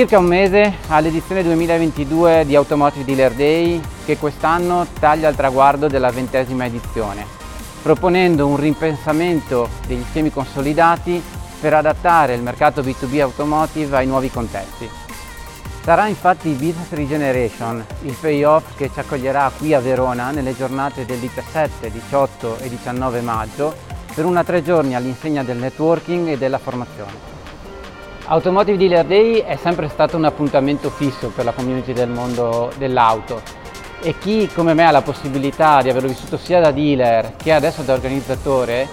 Circa un mese all'edizione 2022 di Automotive Dealer Day che quest'anno taglia il traguardo della ventesima edizione, proponendo un ripensamento degli schemi consolidati per adattare il mercato B2B automotive ai nuovi contesti. Sarà infatti Business Regeneration il payoff che ci accoglierà qui a Verona nelle giornate del 17, 18 e 19 maggio per una tre giorni all'insegna del networking e della formazione. Automotive Dealer Day è sempre stato un appuntamento fisso per la community del mondo dell'auto e chi come me ha la possibilità di averlo vissuto sia da dealer che adesso da organizzatore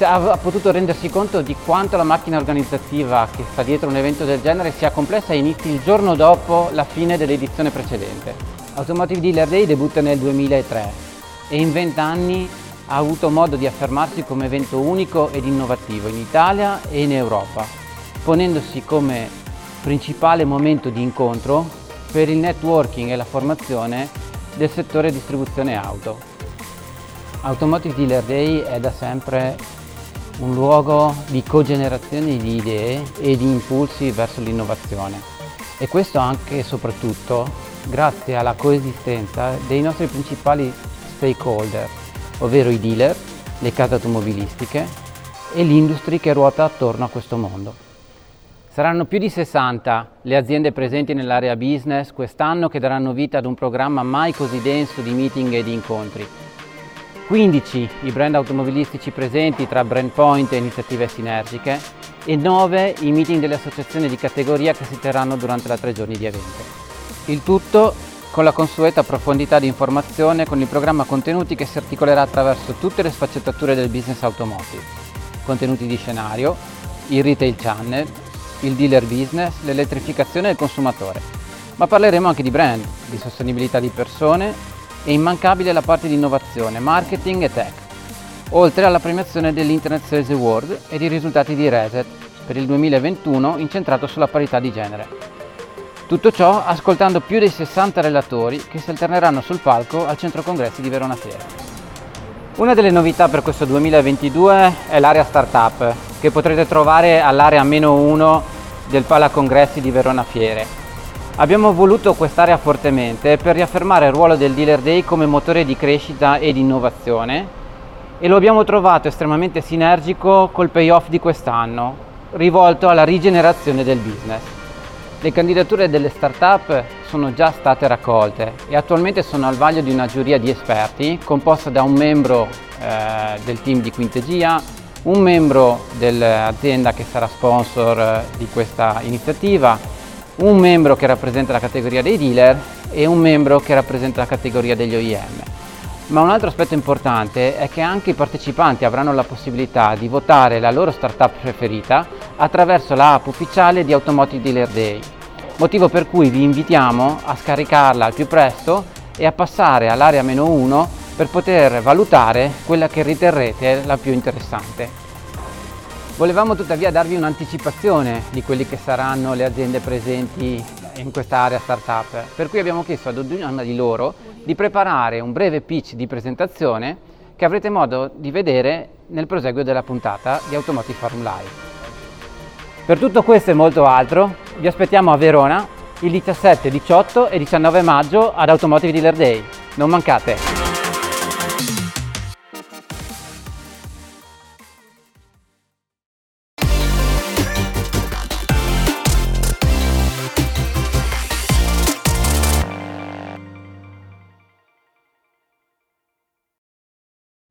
ha potuto rendersi conto di quanto la macchina organizzativa che sta dietro un evento del genere sia complessa e inizi il giorno dopo la fine dell'edizione precedente. Automotive Dealer Day debutta nel 2003 e in 20 anni ha avuto modo di affermarsi come evento unico ed innovativo in Italia e in Europa ponendosi come principale momento di incontro per il networking e la formazione del settore distribuzione auto. Automotive Dealer Day è da sempre un luogo di cogenerazione di idee e di impulsi verso l'innovazione e questo anche e soprattutto grazie alla coesistenza dei nostri principali stakeholder, ovvero i dealer, le case automobilistiche e l'industria che ruota attorno a questo mondo. Saranno più di 60 le aziende presenti nell'area business quest'anno che daranno vita ad un programma mai così denso di meeting e di incontri. 15 i brand automobilistici presenti tra brand point e iniziative sinergiche e 9 i meeting delle associazioni di categoria che si terranno durante la tre giorni di evento. Il tutto con la consueta profondità di informazione con il programma contenuti che si articolerà attraverso tutte le sfaccettature del business automotive. Contenuti di scenario, il retail channel, il dealer business, l'elettrificazione del consumatore. Ma parleremo anche di brand, di sostenibilità di persone e immancabile la parte di innovazione, marketing e tech, oltre alla premiazione dell'Internet Sales Award e i risultati di Reset per il 2021 incentrato sulla parità di genere. Tutto ciò ascoltando più dei 60 relatori che si alterneranno sul palco al Centro Congressi di Verona Fiera. Una delle novità per questo 2022 è l'area startup che potrete trovare all'area meno 1 del Pala Congressi di Verona Fiere. Abbiamo voluto quest'area fortemente per riaffermare il ruolo del Dealer Day come motore di crescita e di innovazione e lo abbiamo trovato estremamente sinergico col payoff di quest'anno, rivolto alla rigenerazione del business. Le candidature delle start-up sono già state raccolte e attualmente sono al vaglio di una giuria di esperti composta da un membro eh, del team di Quintegia, un membro dell'azienda che sarà sponsor eh, di questa iniziativa, un membro che rappresenta la categoria dei dealer e un membro che rappresenta la categoria degli OEM. Ma un altro aspetto importante è che anche i partecipanti avranno la possibilità di votare la loro startup preferita attraverso la app ufficiale di Automotive Dealer Day motivo per cui vi invitiamo a scaricarla al più presto e a passare all'area meno 1 per poter valutare quella che riterrete la più interessante. Volevamo tuttavia darvi un'anticipazione di quelli che saranno le aziende presenti in questa area startup, per cui abbiamo chiesto ad ognuna di loro di preparare un breve pitch di presentazione che avrete modo di vedere nel proseguo della puntata di Automotive Farm Live. Per tutto questo e molto altro vi aspettiamo a Verona il 17, 18 e 19 maggio ad Automotive Dealer Day. Non mancate!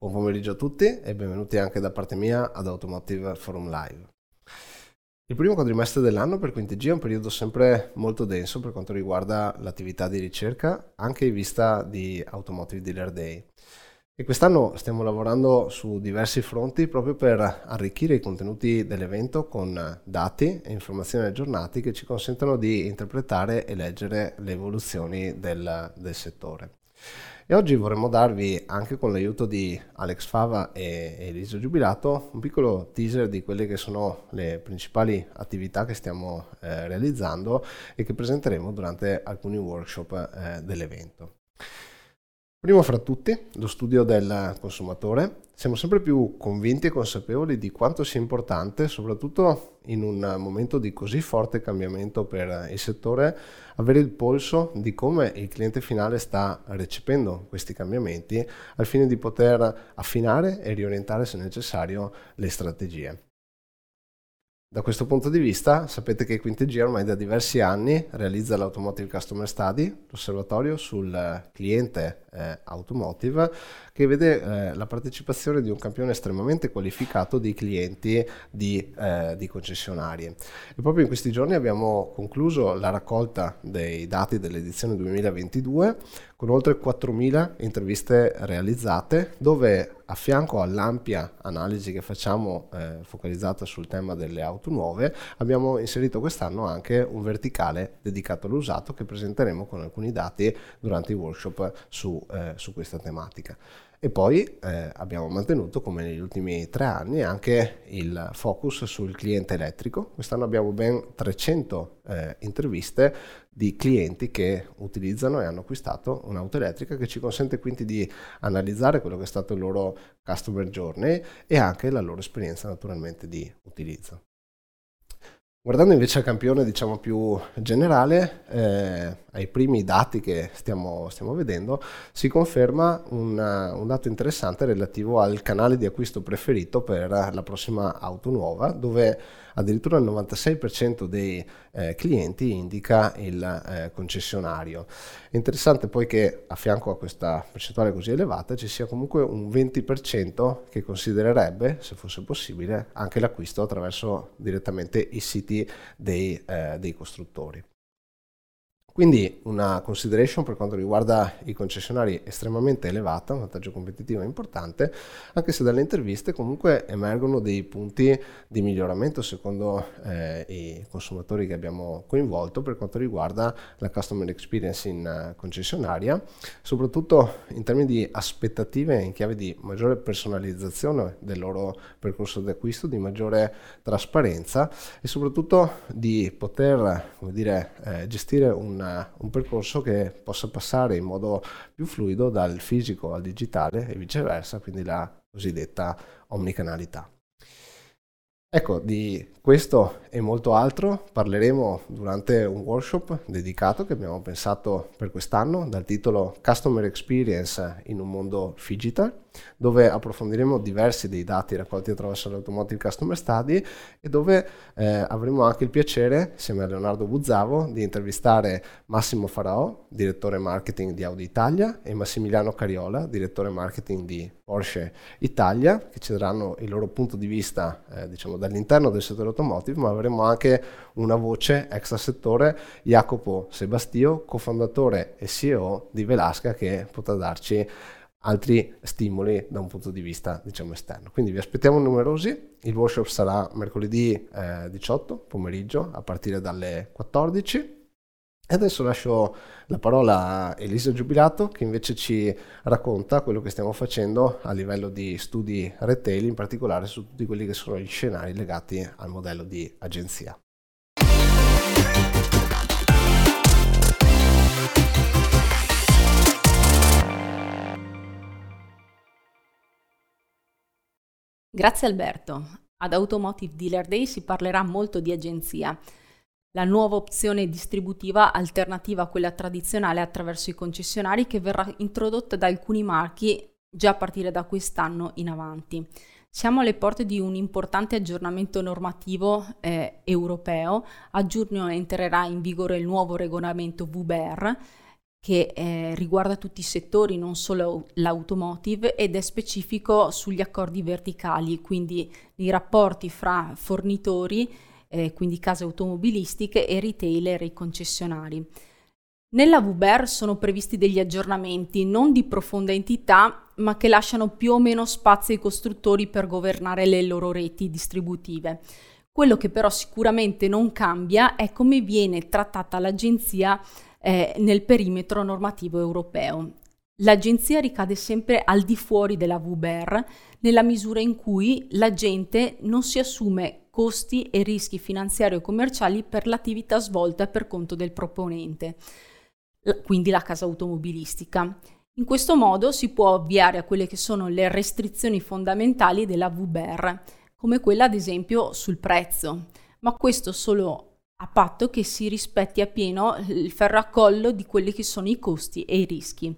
Buon pomeriggio a tutti e benvenuti anche da parte mia ad Automotive Forum Live. Il primo quadrimestre dell'anno per Quintig è un periodo sempre molto denso per quanto riguarda l'attività di ricerca, anche in vista di Automotive Dealer Day. E quest'anno stiamo lavorando su diversi fronti proprio per arricchire i contenuti dell'evento con dati e informazioni aggiornati che ci consentono di interpretare e leggere le evoluzioni del, del settore. E oggi vorremmo darvi, anche con l'aiuto di Alex Fava e Elisa Giubilato, un piccolo teaser di quelle che sono le principali attività che stiamo eh, realizzando e che presenteremo durante alcuni workshop eh, dell'evento. Primo fra tutti, lo studio del consumatore. Siamo sempre più convinti e consapevoli di quanto sia importante, soprattutto in un momento di così forte cambiamento per il settore, avere il polso di come il cliente finale sta recependo questi cambiamenti al fine di poter affinare e riorientare, se necessario, le strategie. Da questo punto di vista sapete che Quintegia ormai da diversi anni realizza l'Automotive Customer Study, l'osservatorio sul cliente eh, automotive, che vede eh, la partecipazione di un campione estremamente qualificato di clienti di, eh, di concessionarie. E proprio in questi giorni abbiamo concluso la raccolta dei dati dell'edizione 2022 con oltre 4.000 interviste realizzate, dove a fianco all'ampia analisi che facciamo eh, focalizzata sul tema delle auto nuove, abbiamo inserito quest'anno anche un verticale dedicato all'usato che presenteremo con alcuni dati durante i workshop su, eh, su questa tematica. E poi eh, abbiamo mantenuto, come negli ultimi tre anni, anche il focus sul cliente elettrico. Quest'anno abbiamo ben 300 eh, interviste di clienti che utilizzano e hanno acquistato un'auto elettrica che ci consente quindi di analizzare quello che è stato il loro customer journey e anche la loro esperienza naturalmente di utilizzo. Guardando invece al campione diciamo più generale, eh, ai primi dati che stiamo, stiamo vedendo, si conferma una, un dato interessante relativo al canale di acquisto preferito per la prossima auto nuova, dove addirittura il 96% dei eh, clienti indica il eh, concessionario. Interessante poi che a fianco a questa percentuale così elevata ci sia comunque un 20% che considererebbe, se fosse possibile, anche l'acquisto attraverso direttamente i siti dei, eh, dei costruttori. Quindi una consideration per quanto riguarda i concessionari estremamente elevata, un vantaggio competitivo importante, anche se dalle interviste comunque emergono dei punti di miglioramento secondo eh, i consumatori che abbiamo coinvolto per quanto riguarda la customer experience in uh, concessionaria, soprattutto in termini di aspettative in chiave di maggiore personalizzazione del loro percorso di acquisto, di maggiore trasparenza e soprattutto di poter dire, eh, gestire un un percorso che possa passare in modo più fluido dal fisico al digitale e viceversa, quindi la cosiddetta omnicanalità. Ecco, di questo e molto altro parleremo durante un workshop dedicato che abbiamo pensato per quest'anno dal titolo Customer Experience in un mondo digital dove approfondiremo diversi dei dati raccolti attraverso l'Automotive Customer Study e dove eh, avremo anche il piacere, insieme a Leonardo Buzzavo, di intervistare Massimo Farao, direttore marketing di Audi Italia, e Massimiliano Cariola, direttore marketing di Porsche Italia, che ci daranno il loro punto di vista eh, diciamo, dall'interno del settore automotive, ma avremo anche una voce extra settore, Jacopo Sebastio, cofondatore e CEO di Velasca, che potrà darci altri stimoli da un punto di vista diciamo esterno. Quindi vi aspettiamo numerosi, il workshop sarà mercoledì eh, 18 pomeriggio a partire dalle 14 e adesso lascio la parola a Elisa Giubilato che invece ci racconta quello che stiamo facendo a livello di studi retail, in particolare su tutti quelli che sono gli scenari legati al modello di agenzia. Grazie Alberto. Ad Automotive Dealer Day si parlerà molto di agenzia, la nuova opzione distributiva alternativa a quella tradizionale attraverso i concessionari che verrà introdotta da alcuni marchi già a partire da quest'anno in avanti. Siamo alle porte di un importante aggiornamento normativo eh, europeo. A giugno entrerà in vigore il nuovo regolamento VBER che eh, riguarda tutti i settori, non solo l'automotive, ed è specifico sugli accordi verticali, quindi i rapporti fra fornitori, eh, quindi case automobilistiche, e retailer e concessionari. Nella VBER sono previsti degli aggiornamenti non di profonda entità, ma che lasciano più o meno spazio ai costruttori per governare le loro reti distributive. Quello che però sicuramente non cambia è come viene trattata l'agenzia eh, nel perimetro normativo europeo. L'agenzia ricade sempre al di fuori della VBER nella misura in cui l'agente non si assume costi e rischi finanziari o commerciali per l'attività svolta per conto del proponente, quindi la casa automobilistica. In questo modo si può ovviare a quelle che sono le restrizioni fondamentali della VBER, come quella ad esempio sul prezzo, ma questo solo a patto che si rispetti appieno il ferracollo di quelli che sono i costi e i rischi.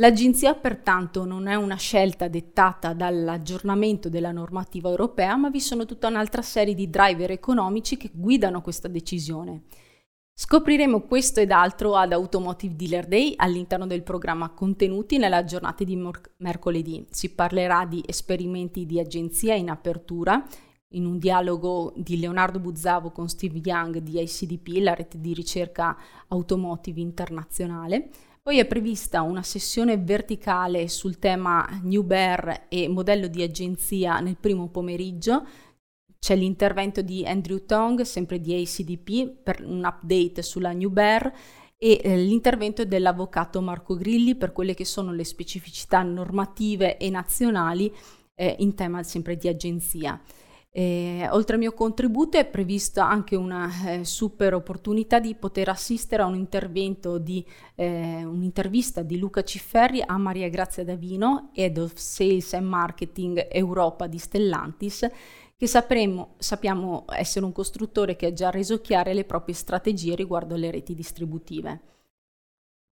L'agenzia pertanto non è una scelta dettata dall'aggiornamento della normativa europea, ma vi sono tutta un'altra serie di driver economici che guidano questa decisione. Scopriremo questo ed altro ad Automotive Dealer Day all'interno del programma Contenuti nella giornata di mer- mercoledì. Si parlerà di esperimenti di agenzia in apertura in un dialogo di Leonardo Buzzavo con Steve Young di ICDP, la rete di ricerca automotive internazionale. Poi è prevista una sessione verticale sul tema New Bear e modello di agenzia nel primo pomeriggio. C'è l'intervento di Andrew Tong, sempre di ACDP, per un update sulla New Bear e eh, l'intervento dell'avvocato Marco Grilli per quelle che sono le specificità normative e nazionali eh, in tema sempre di agenzia. Eh, oltre al mio contributo è prevista anche una eh, super opportunità di poter assistere a un intervento di eh, un'intervista di Luca Cifferri a Maria Grazia Davino, Head of Sales and Marketing Europa di Stellantis, che sapremo, sappiamo essere un costruttore che ha già reso chiare le proprie strategie riguardo alle reti distributive.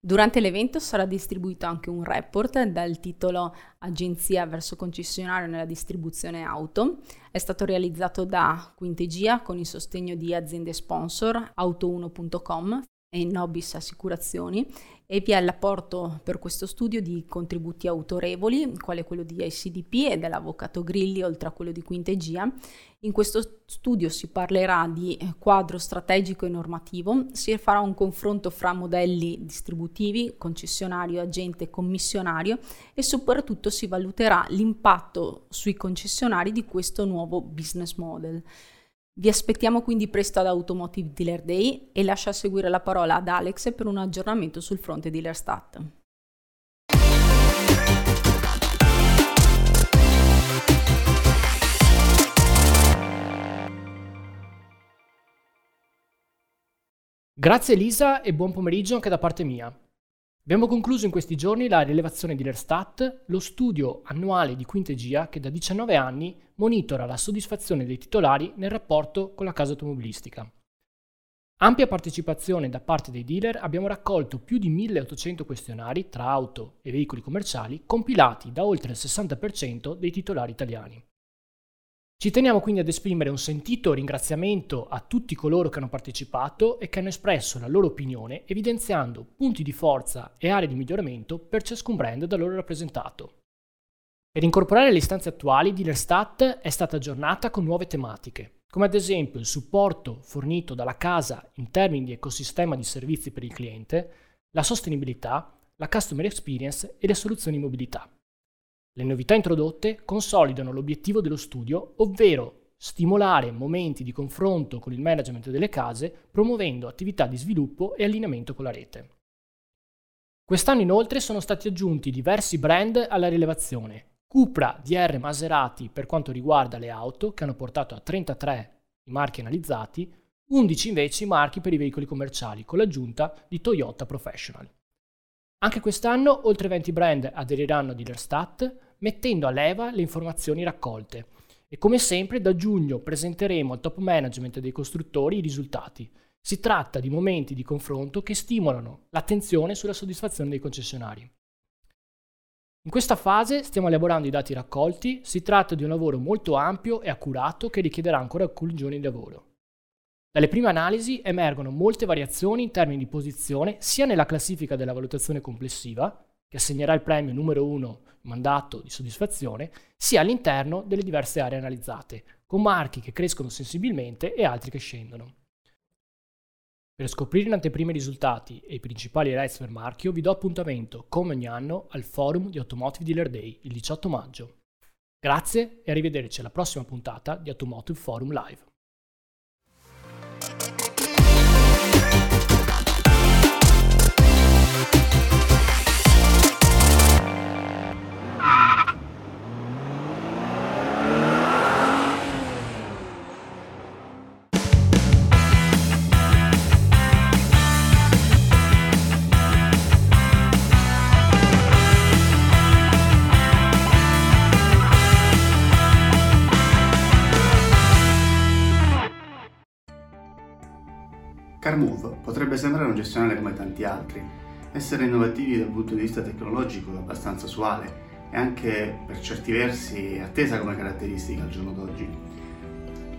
Durante l'evento sarà distribuito anche un report dal titolo Agenzia verso concessionario nella distribuzione auto. È stato realizzato da Quintegia con il sostegno di aziende sponsor auto1.com e Nobis Assicurazioni e vi è l'apporto per questo studio di contributi autorevoli, quale quello di ICDP e dell'avvocato Grilli, oltre a quello di Quintegia. In questo studio si parlerà di quadro strategico e normativo, si farà un confronto fra modelli distributivi, concessionario, agente e commissionario e soprattutto si valuterà l'impatto sui concessionari di questo nuovo business model. Vi aspettiamo quindi presto ad Automotive Dealer Day e lascia seguire la parola ad Alex per un aggiornamento sul fronte Dealerstat. Grazie Elisa e buon pomeriggio anche da parte mia. Abbiamo concluso in questi giorni la rilevazione di Lerstat, lo studio annuale di Quintegia che da 19 anni monitora la soddisfazione dei titolari nel rapporto con la casa automobilistica. Ampia partecipazione da parte dei dealer, abbiamo raccolto più di 1800 questionari tra auto e veicoli commerciali compilati da oltre il 60% dei titolari italiani. Ci teniamo quindi ad esprimere un sentito ringraziamento a tutti coloro che hanno partecipato e che hanno espresso la loro opinione, evidenziando punti di forza e aree di miglioramento per ciascun brand da loro rappresentato. Per incorporare le istanze attuali, Dealerstat è stata aggiornata con nuove tematiche, come ad esempio il supporto fornito dalla casa in termini di ecosistema di servizi per il cliente, la sostenibilità, la customer experience e le soluzioni mobilità. Le novità introdotte consolidano l'obiettivo dello studio, ovvero stimolare momenti di confronto con il management delle case, promuovendo attività di sviluppo e allineamento con la rete. Quest'anno inoltre sono stati aggiunti diversi brand alla rilevazione. Cupra, DR, Maserati per quanto riguarda le auto, che hanno portato a 33 i marchi analizzati, 11 invece i marchi per i veicoli commerciali, con l'aggiunta di Toyota Professional. Anche quest'anno oltre 20 brand aderiranno a Dealerstat, mettendo a leva le informazioni raccolte. E come sempre da giugno presenteremo al top management dei costruttori i risultati. Si tratta di momenti di confronto che stimolano l'attenzione sulla soddisfazione dei concessionari. In questa fase stiamo elaborando i dati raccolti, si tratta di un lavoro molto ampio e accurato che richiederà ancora alcuni giorni di lavoro. Dalle prime analisi emergono molte variazioni in termini di posizione sia nella classifica della valutazione complessiva, che assegnerà il premio numero 1 mandato di soddisfazione, sia all'interno delle diverse aree analizzate, con marchi che crescono sensibilmente e altri che scendono. Per scoprire in anteprima i risultati e i principali rates per marchio vi do appuntamento, come ogni anno, al forum di Automotive Dealer Day il 18 maggio. Grazie e arrivederci alla prossima puntata di Automotive Forum Live. Sembrare un gestionale come tanti altri, essere innovativi dal punto di vista tecnologico è abbastanza usuale e anche per certi versi attesa come caratteristica al giorno d'oggi.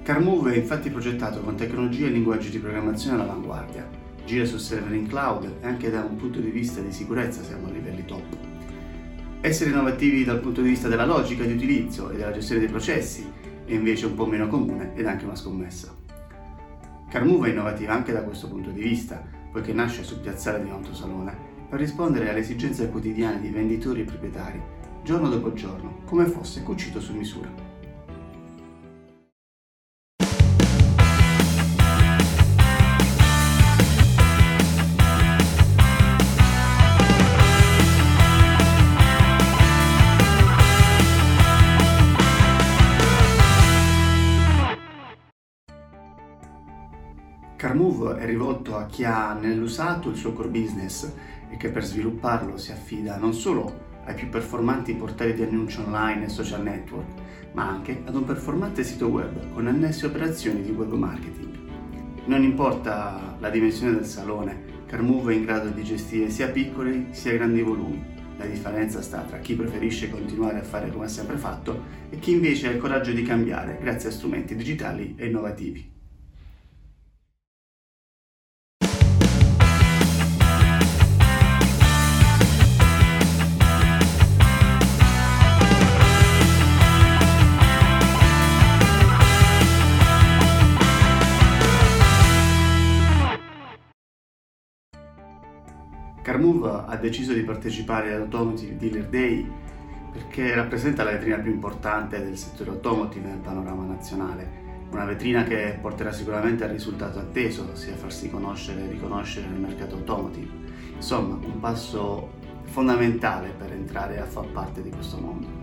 CarMove è infatti progettato con tecnologie e linguaggi di programmazione all'avanguardia, gira su server in cloud e anche da un punto di vista di sicurezza siamo a livelli top. Essere innovativi dal punto di vista della logica di utilizzo e della gestione dei processi è invece un po' meno comune ed anche una scommessa. CarMove è innovativa anche da questo punto di vista, poiché nasce sul piazzale di un autosalone per rispondere alle esigenze quotidiane di venditori e proprietari, giorno dopo giorno, come fosse cucito su misura. È rivolto a chi ha nell'usato il suo core business e che per svilupparlo si affida non solo ai più performanti portali di annuncio online e social network, ma anche ad un performante sito web con annesse operazioni di web marketing. Non importa la dimensione del salone, Carmove è in grado di gestire sia piccoli sia grandi volumi. La differenza sta tra chi preferisce continuare a fare come ha sempre fatto e chi invece ha il coraggio di cambiare grazie a strumenti digitali e innovativi. Carmove ha deciso di partecipare all'Automotive Dealer Day perché rappresenta la vetrina più importante del settore automotive nel panorama nazionale. Una vetrina che porterà sicuramente al risultato atteso, sia farsi conoscere e riconoscere nel mercato automotive. Insomma, un passo fondamentale per entrare a far parte di questo mondo.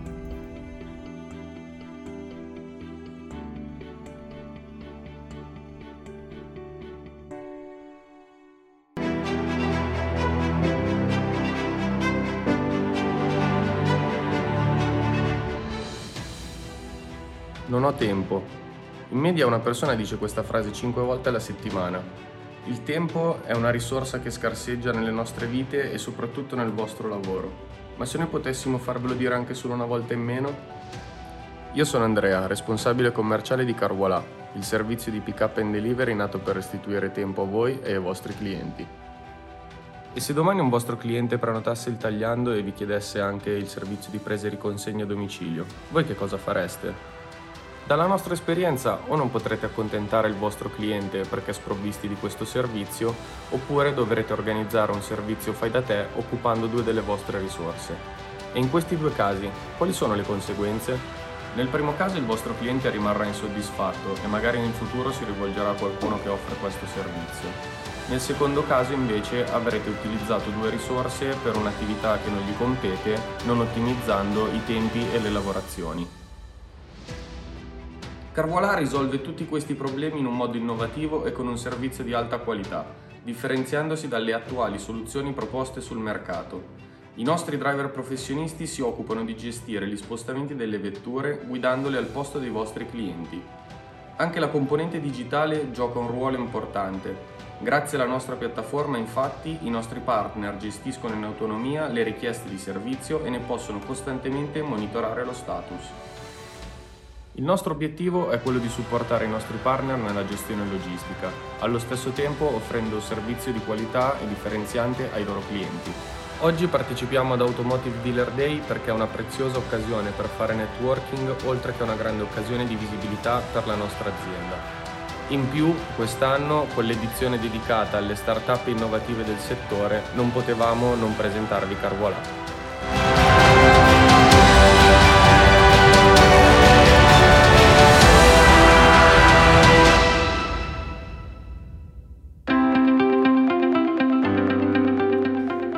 Non ho tempo. In media una persona dice questa frase 5 volte alla settimana. Il tempo è una risorsa che scarseggia nelle nostre vite e soprattutto nel vostro lavoro. Ma se noi potessimo farvelo dire anche solo una volta in meno? Io sono Andrea, responsabile commerciale di Carvoilà, il servizio di pick up and delivery nato per restituire tempo a voi e ai vostri clienti. E se domani un vostro cliente prenotasse il tagliando e vi chiedesse anche il servizio di presa e riconsegna a domicilio, voi che cosa fareste? Dalla nostra esperienza o non potrete accontentare il vostro cliente perché sprovvisti di questo servizio, oppure dovrete organizzare un servizio fai da te occupando due delle vostre risorse. E in questi due casi, quali sono le conseguenze? Nel primo caso il vostro cliente rimarrà insoddisfatto e magari in futuro si rivolgerà a qualcuno che offre questo servizio. Nel secondo caso invece avrete utilizzato due risorse per un'attività che non gli compete, non ottimizzando i tempi e le lavorazioni. Carvoilà risolve tutti questi problemi in un modo innovativo e con un servizio di alta qualità, differenziandosi dalle attuali soluzioni proposte sul mercato. I nostri driver professionisti si occupano di gestire gli spostamenti delle vetture guidandole al posto dei vostri clienti. Anche la componente digitale gioca un ruolo importante. Grazie alla nostra piattaforma infatti i nostri partner gestiscono in autonomia le richieste di servizio e ne possono costantemente monitorare lo status. Il nostro obiettivo è quello di supportare i nostri partner nella gestione logistica, allo stesso tempo offrendo servizio di qualità e differenziante ai loro clienti. Oggi partecipiamo ad Automotive Dealer Day perché è una preziosa occasione per fare networking oltre che una grande occasione di visibilità per la nostra azienda. In più, quest'anno, con l'edizione dedicata alle start-up innovative del settore, non potevamo non presentarvi Carvolà.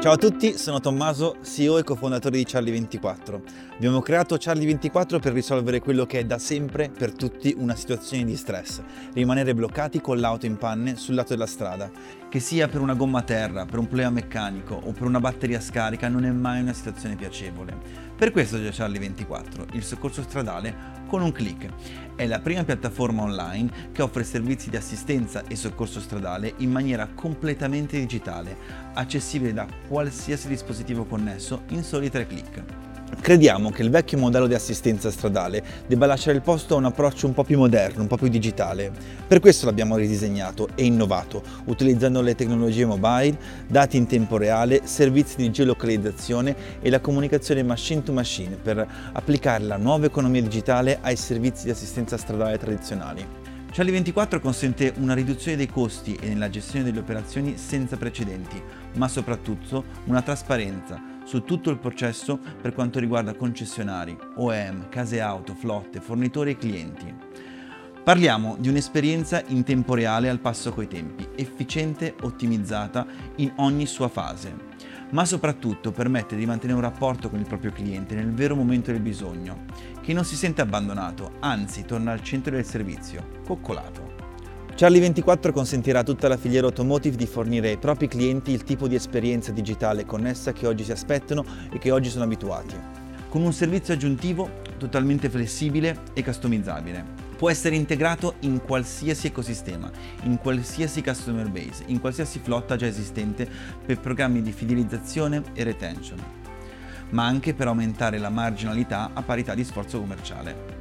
Ciao a tutti, sono Tommaso, CEO e cofondatore di Charlie24. Abbiamo creato Charlie24 per risolvere quello che è da sempre per tutti una situazione di stress, rimanere bloccati con l'auto in panne sul lato della strada. Che sia per una gomma a terra, per un problema meccanico o per una batteria scarica non è mai una situazione piacevole Per questo c'è Charlie 24, il soccorso stradale con un clic. È la prima piattaforma online che offre servizi di assistenza e soccorso stradale in maniera completamente digitale, accessibile da qualsiasi dispositivo connesso in soli tre clic. Crediamo che il vecchio modello di assistenza stradale debba lasciare il posto a un approccio un po' più moderno, un po' più digitale. Per questo l'abbiamo ridisegnato e innovato, utilizzando le tecnologie mobile, dati in tempo reale, servizi di geolocalizzazione e la comunicazione machine to machine per applicare la nuova economia digitale ai servizi di assistenza stradale tradizionali. Charlie 24 consente una riduzione dei costi e nella gestione delle operazioni senza precedenti, ma soprattutto una trasparenza su tutto il processo per quanto riguarda concessionari, OEM, case auto, flotte, fornitori e clienti. Parliamo di un'esperienza in tempo reale al passo coi tempi, efficiente, ottimizzata in ogni sua fase, ma soprattutto permette di mantenere un rapporto con il proprio cliente nel vero momento del bisogno, che non si sente abbandonato, anzi torna al centro del servizio, coccolato. Charlie 24 consentirà a tutta la filiera automotive di fornire ai propri clienti il tipo di esperienza digitale connessa che oggi si aspettano e che oggi sono abituati, con un servizio aggiuntivo totalmente flessibile e customizzabile. Può essere integrato in qualsiasi ecosistema, in qualsiasi customer base, in qualsiasi flotta già esistente per programmi di fidelizzazione e retention, ma anche per aumentare la marginalità a parità di sforzo commerciale.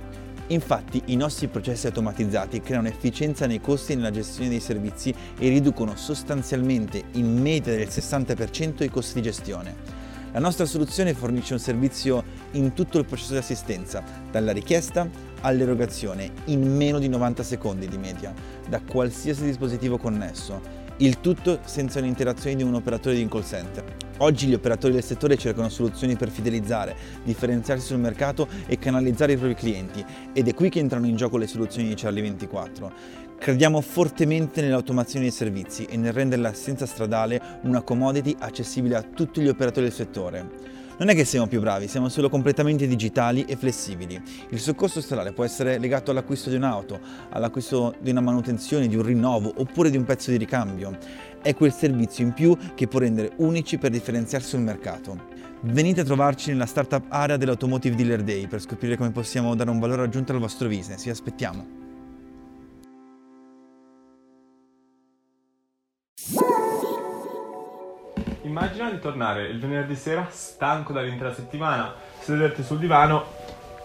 Infatti i nostri processi automatizzati creano efficienza nei costi e nella gestione dei servizi e riducono sostanzialmente in media del 60% i costi di gestione. La nostra soluzione fornisce un servizio in tutto il processo di assistenza, dalla richiesta all'erogazione, in meno di 90 secondi di media, da qualsiasi dispositivo connesso, il tutto senza l'interazione di un operatore di un call center. Oggi gli operatori del settore cercano soluzioni per fidelizzare, differenziarsi sul mercato e canalizzare i propri clienti ed è qui che entrano in gioco le soluzioni di Charlie 24. Crediamo fortemente nell'automazione dei servizi e nel rendere l'assistenza stradale una commodity accessibile a tutti gli operatori del settore. Non è che siamo più bravi, siamo solo completamente digitali e flessibili. Il soccorso stradale può essere legato all'acquisto di un'auto, all'acquisto di una manutenzione, di un rinnovo oppure di un pezzo di ricambio. È quel servizio in più che può rendere unici per differenziarsi sul mercato. Venite a trovarci nella startup area dell'Automotive Dealer Day per scoprire come possiamo dare un valore aggiunto al vostro business. Vi aspettiamo! Immagina di tornare il venerdì sera stanco dall'intera settimana, sederti sul divano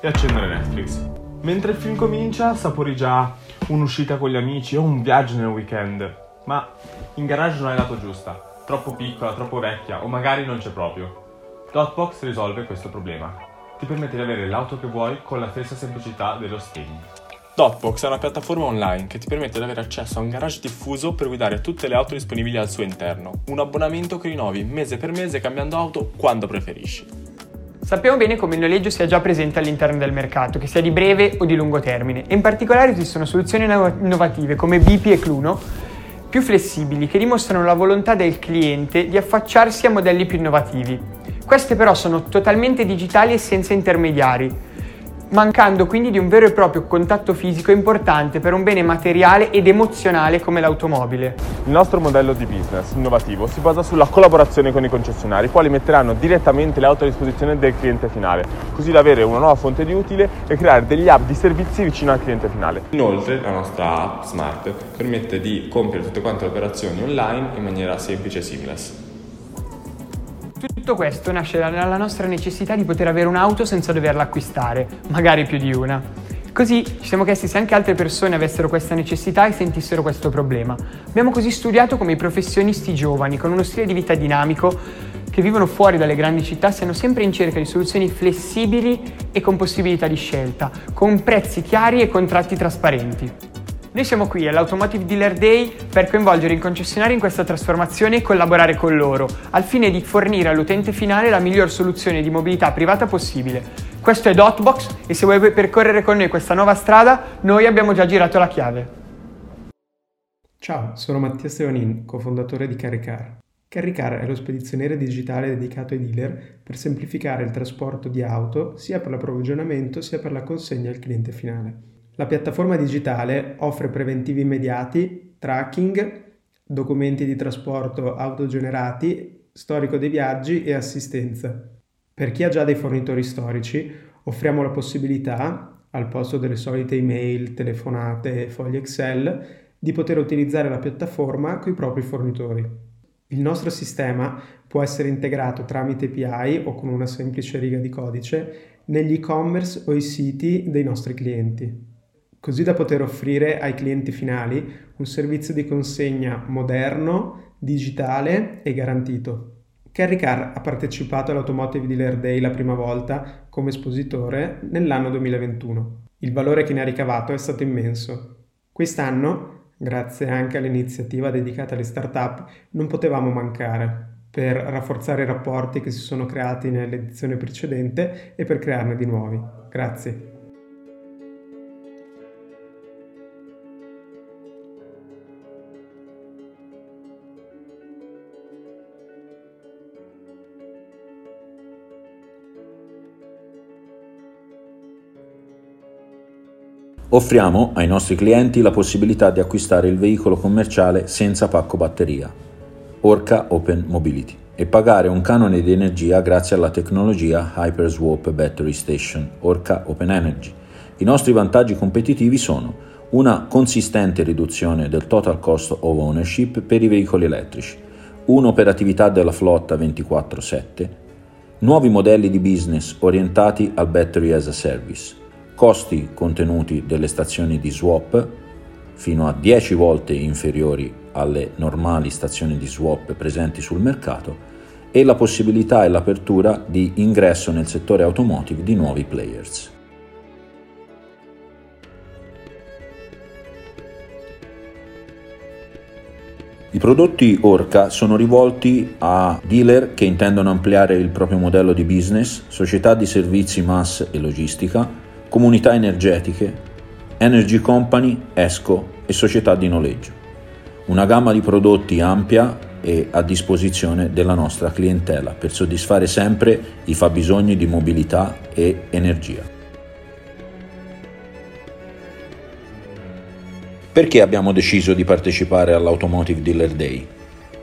e accendere Netflix. Mentre il film comincia, sapori già un'uscita con gli amici o un viaggio nel weekend. Ma in garage non hai l'auto giusta, troppo piccola, troppo vecchia o magari non c'è proprio. Dotbox risolve questo problema. Ti permette di avere l'auto che vuoi con la stessa semplicità dello steam. Dotbox è una piattaforma online che ti permette di avere accesso a un garage diffuso per guidare tutte le auto disponibili al suo interno. Un abbonamento che rinnovi mese per mese cambiando auto quando preferisci. Sappiamo bene come il noleggio sia già presente all'interno del mercato, che sia di breve o di lungo termine, e in particolare esistono soluzioni innovative come BP e Cluno, più flessibili, che dimostrano la volontà del cliente di affacciarsi a modelli più innovativi. Queste però sono totalmente digitali e senza intermediari, mancando quindi di un vero e proprio contatto fisico importante per un bene materiale ed emozionale come l'automobile. Il nostro modello di business innovativo si basa sulla collaborazione con i concessionari, i quali metteranno direttamente le auto a disposizione del cliente finale, così da avere una nuova fonte di utile e creare degli hub di servizi vicino al cliente finale. Inoltre la nostra app Smart permette di compiere tutte quante le operazioni online in maniera semplice e seamless. Tutto questo nasce dalla nostra necessità di poter avere un'auto senza doverla acquistare, magari più di una. Così ci siamo chiesti se anche altre persone avessero questa necessità e sentissero questo problema. Abbiamo così studiato come i professionisti giovani, con uno stile di vita dinamico, che vivono fuori dalle grandi città, siano sempre in cerca di soluzioni flessibili e con possibilità di scelta, con prezzi chiari e contratti trasparenti. Noi siamo qui all'Automotive Dealer Day per coinvolgere i concessionari in questa trasformazione e collaborare con loro, al fine di fornire all'utente finale la miglior soluzione di mobilità privata possibile. Questo è Dotbox e se vuoi percorrere con noi questa nuova strada, noi abbiamo già girato la chiave. Ciao, sono Mattia Stevanin, cofondatore di Caricar. Caricar è lo spedizioniere digitale dedicato ai dealer per semplificare il trasporto di auto sia per l'approvvigionamento sia per la consegna al cliente finale. La piattaforma digitale offre preventivi immediati, tracking, documenti di trasporto autogenerati, storico dei viaggi e assistenza. Per chi ha già dei fornitori storici, offriamo la possibilità, al posto delle solite email, telefonate e fogli Excel, di poter utilizzare la piattaforma con i propri fornitori. Il nostro sistema può essere integrato tramite API o con una semplice riga di codice negli e-commerce o i siti dei nostri clienti, così da poter offrire ai clienti finali un servizio di consegna moderno, digitale e garantito. Carry Car ha partecipato all'Automotive Dealer Day la prima volta come espositore nell'anno 2021. Il valore che ne ha ricavato è stato immenso. Quest'anno, grazie anche all'iniziativa dedicata alle start-up, non potevamo mancare per rafforzare i rapporti che si sono creati nell'edizione precedente e per crearne di nuovi. Grazie. Offriamo ai nostri clienti la possibilità di acquistare il veicolo commerciale senza pacco batteria, Orca Open Mobility, e pagare un canone di energia grazie alla tecnologia Hyperswap Battery Station, Orca Open Energy. I nostri vantaggi competitivi sono una consistente riduzione del total cost of ownership per i veicoli elettrici, un'operatività della flotta 24/7, nuovi modelli di business orientati al battery as a service, costi contenuti delle stazioni di swap fino a 10 volte inferiori alle normali stazioni di swap presenti sul mercato e la possibilità e l'apertura di ingresso nel settore automotive di nuovi players. I prodotti Orca sono rivolti a dealer che intendono ampliare il proprio modello di business, società di servizi mass e logistica, comunità energetiche, energy company, ESCO e società di noleggio. Una gamma di prodotti ampia e a disposizione della nostra clientela per soddisfare sempre i fabbisogni di mobilità e energia. Perché abbiamo deciso di partecipare all'Automotive Dealer Day?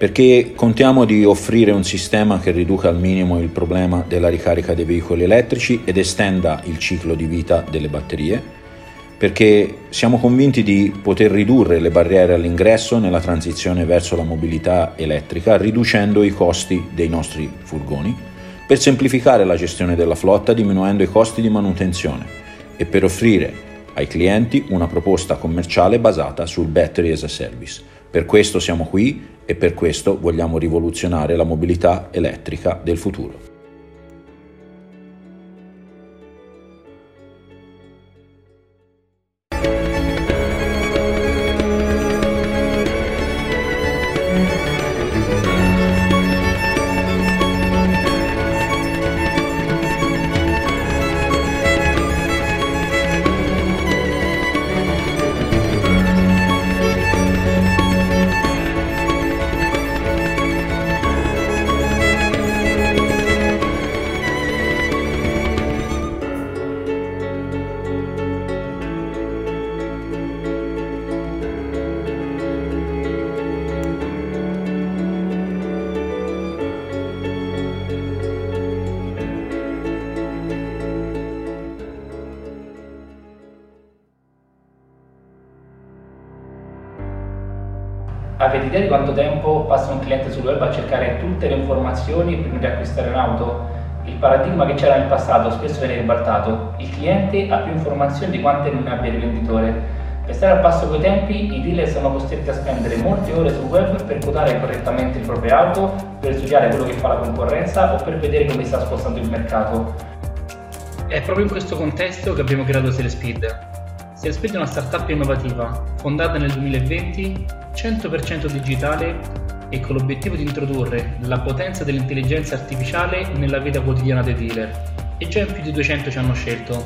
Perché contiamo di offrire un sistema che riduca al minimo il problema della ricarica dei veicoli elettrici ed estenda il ciclo di vita delle batterie, perché siamo convinti di poter ridurre le barriere all'ingresso nella transizione verso la mobilità elettrica, riducendo i costi dei nostri furgoni, per semplificare la gestione della flotta diminuendo i costi di manutenzione e per offrire ai clienti una proposta commerciale basata sul battery as a service. Per questo siamo qui e per questo vogliamo rivoluzionare la mobilità elettrica del futuro. Di quanto tempo passa un cliente sul web a cercare tutte le informazioni prima di acquistare un'auto? Il paradigma che c'era nel passato spesso viene ribaltato. Il cliente ha più informazioni di quante non abbia il venditore. Per stare al passo coi tempi, i dealer sono costretti a spendere molte ore sul web per quotare correttamente le proprie auto, per studiare quello che fa la concorrenza o per vedere come sta spostando il mercato. È proprio in questo contesto che abbiamo creato Selespeed. Selespeed è una startup innovativa, fondata nel 2020 100% digitale e con l'obiettivo di introdurre la potenza dell'intelligenza artificiale nella vita quotidiana dei dealer e già più di 200 ci hanno scelto.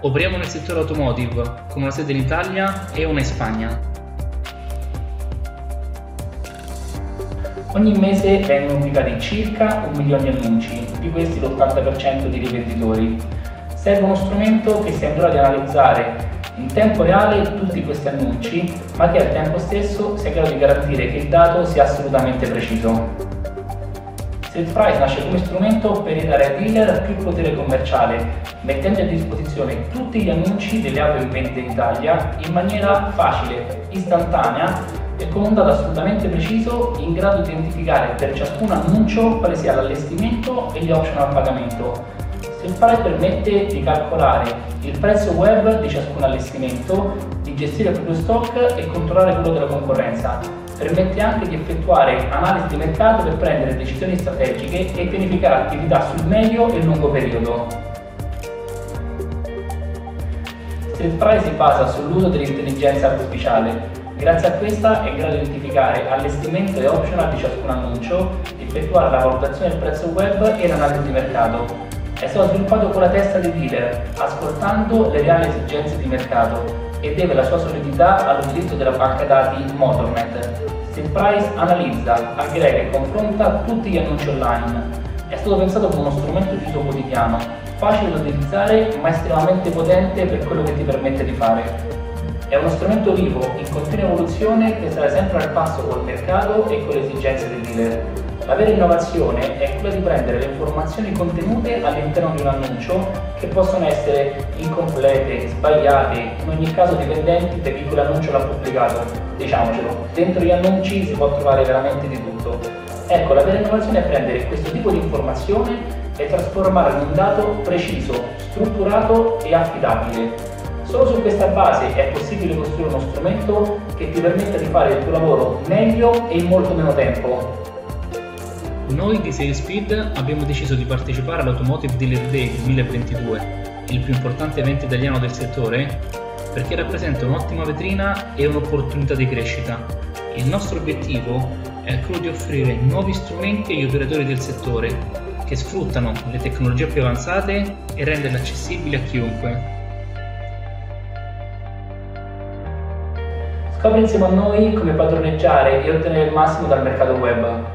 Operiamo nel settore automotive con una sede in Italia e una in Spagna. Ogni mese vengono pubblicati circa un milione di annunci, di questi l'80% di rivenditori. Serve uno strumento che sia in grado di analizzare in tempo reale tutti questi annunci, ma che al tempo stesso sia in grado di garantire che il dato sia assolutamente preciso. Street Price nasce come strumento per ridare ai dealer più potere commerciale, mettendo a disposizione tutti gli annunci delle auto in vendita in Italia in maniera facile, istantanea e con un dato assolutamente preciso in grado di identificare per ciascun annuncio quale sia l'allestimento e gli option al pagamento. Street permette di calcolare il prezzo web di ciascun allestimento, di gestire il proprio stock e controllare quello della concorrenza, permette anche di effettuare analisi di mercato per prendere decisioni strategiche e pianificare attività sul medio e lungo periodo. Street Price si basa sull'uso dell'intelligenza artificiale. Grazie a questa è in grado di identificare allestimento e optional di ciascun annuncio, effettuare la valutazione del prezzo web e l'analisi di mercato. È stato sviluppato con la testa dei dealer, ascoltando le reali esigenze di mercato e deve la sua solidità all'utilizzo della banca dati Motornet. Stillprice analizza, aggrega e confronta tutti gli annunci online. È stato pensato come uno strumento di uso quotidiano, facile da utilizzare ma estremamente potente per quello che ti permette di fare. È uno strumento vivo, in continua evoluzione, che sarà sempre al passo col mercato e con le esigenze dei dealer. La vera innovazione è quella di prendere le informazioni contenute all'interno di un annuncio che possono essere incomplete, sbagliate, in ogni caso dipendenti da chi quell'annuncio l'ha pubblicato. Diciamocelo, dentro gli annunci si può trovare veramente di tutto. Ecco, la vera innovazione è prendere questo tipo di informazione e trasformarla in un dato preciso, strutturato e affidabile. Solo su questa base è possibile costruire uno strumento che ti permetta di fare il tuo lavoro meglio e in molto meno tempo. Noi di SalesSpeed abbiamo deciso di partecipare all'Automotive Dealer Day 2022, il più importante evento italiano del settore, perché rappresenta un'ottima vetrina e un'opportunità di crescita. Il nostro obiettivo è quello di offrire nuovi strumenti agli operatori del settore che sfruttano le tecnologie più avanzate e renderle accessibili a chiunque. Scopri insieme a noi come padroneggiare e ottenere il massimo dal mercato web.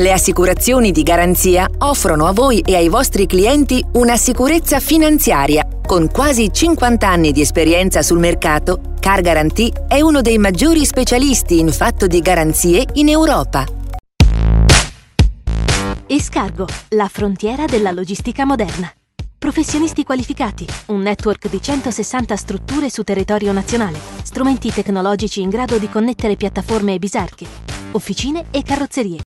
Le assicurazioni di garanzia offrono a voi e ai vostri clienti una sicurezza finanziaria. Con quasi 50 anni di esperienza sul mercato, Car Guarantee è uno dei maggiori specialisti in fatto di garanzie in Europa. Escargo, la frontiera della logistica moderna. Professionisti qualificati, un network di 160 strutture su territorio nazionale, strumenti tecnologici in grado di connettere piattaforme e bisarche, officine e carrozzerie.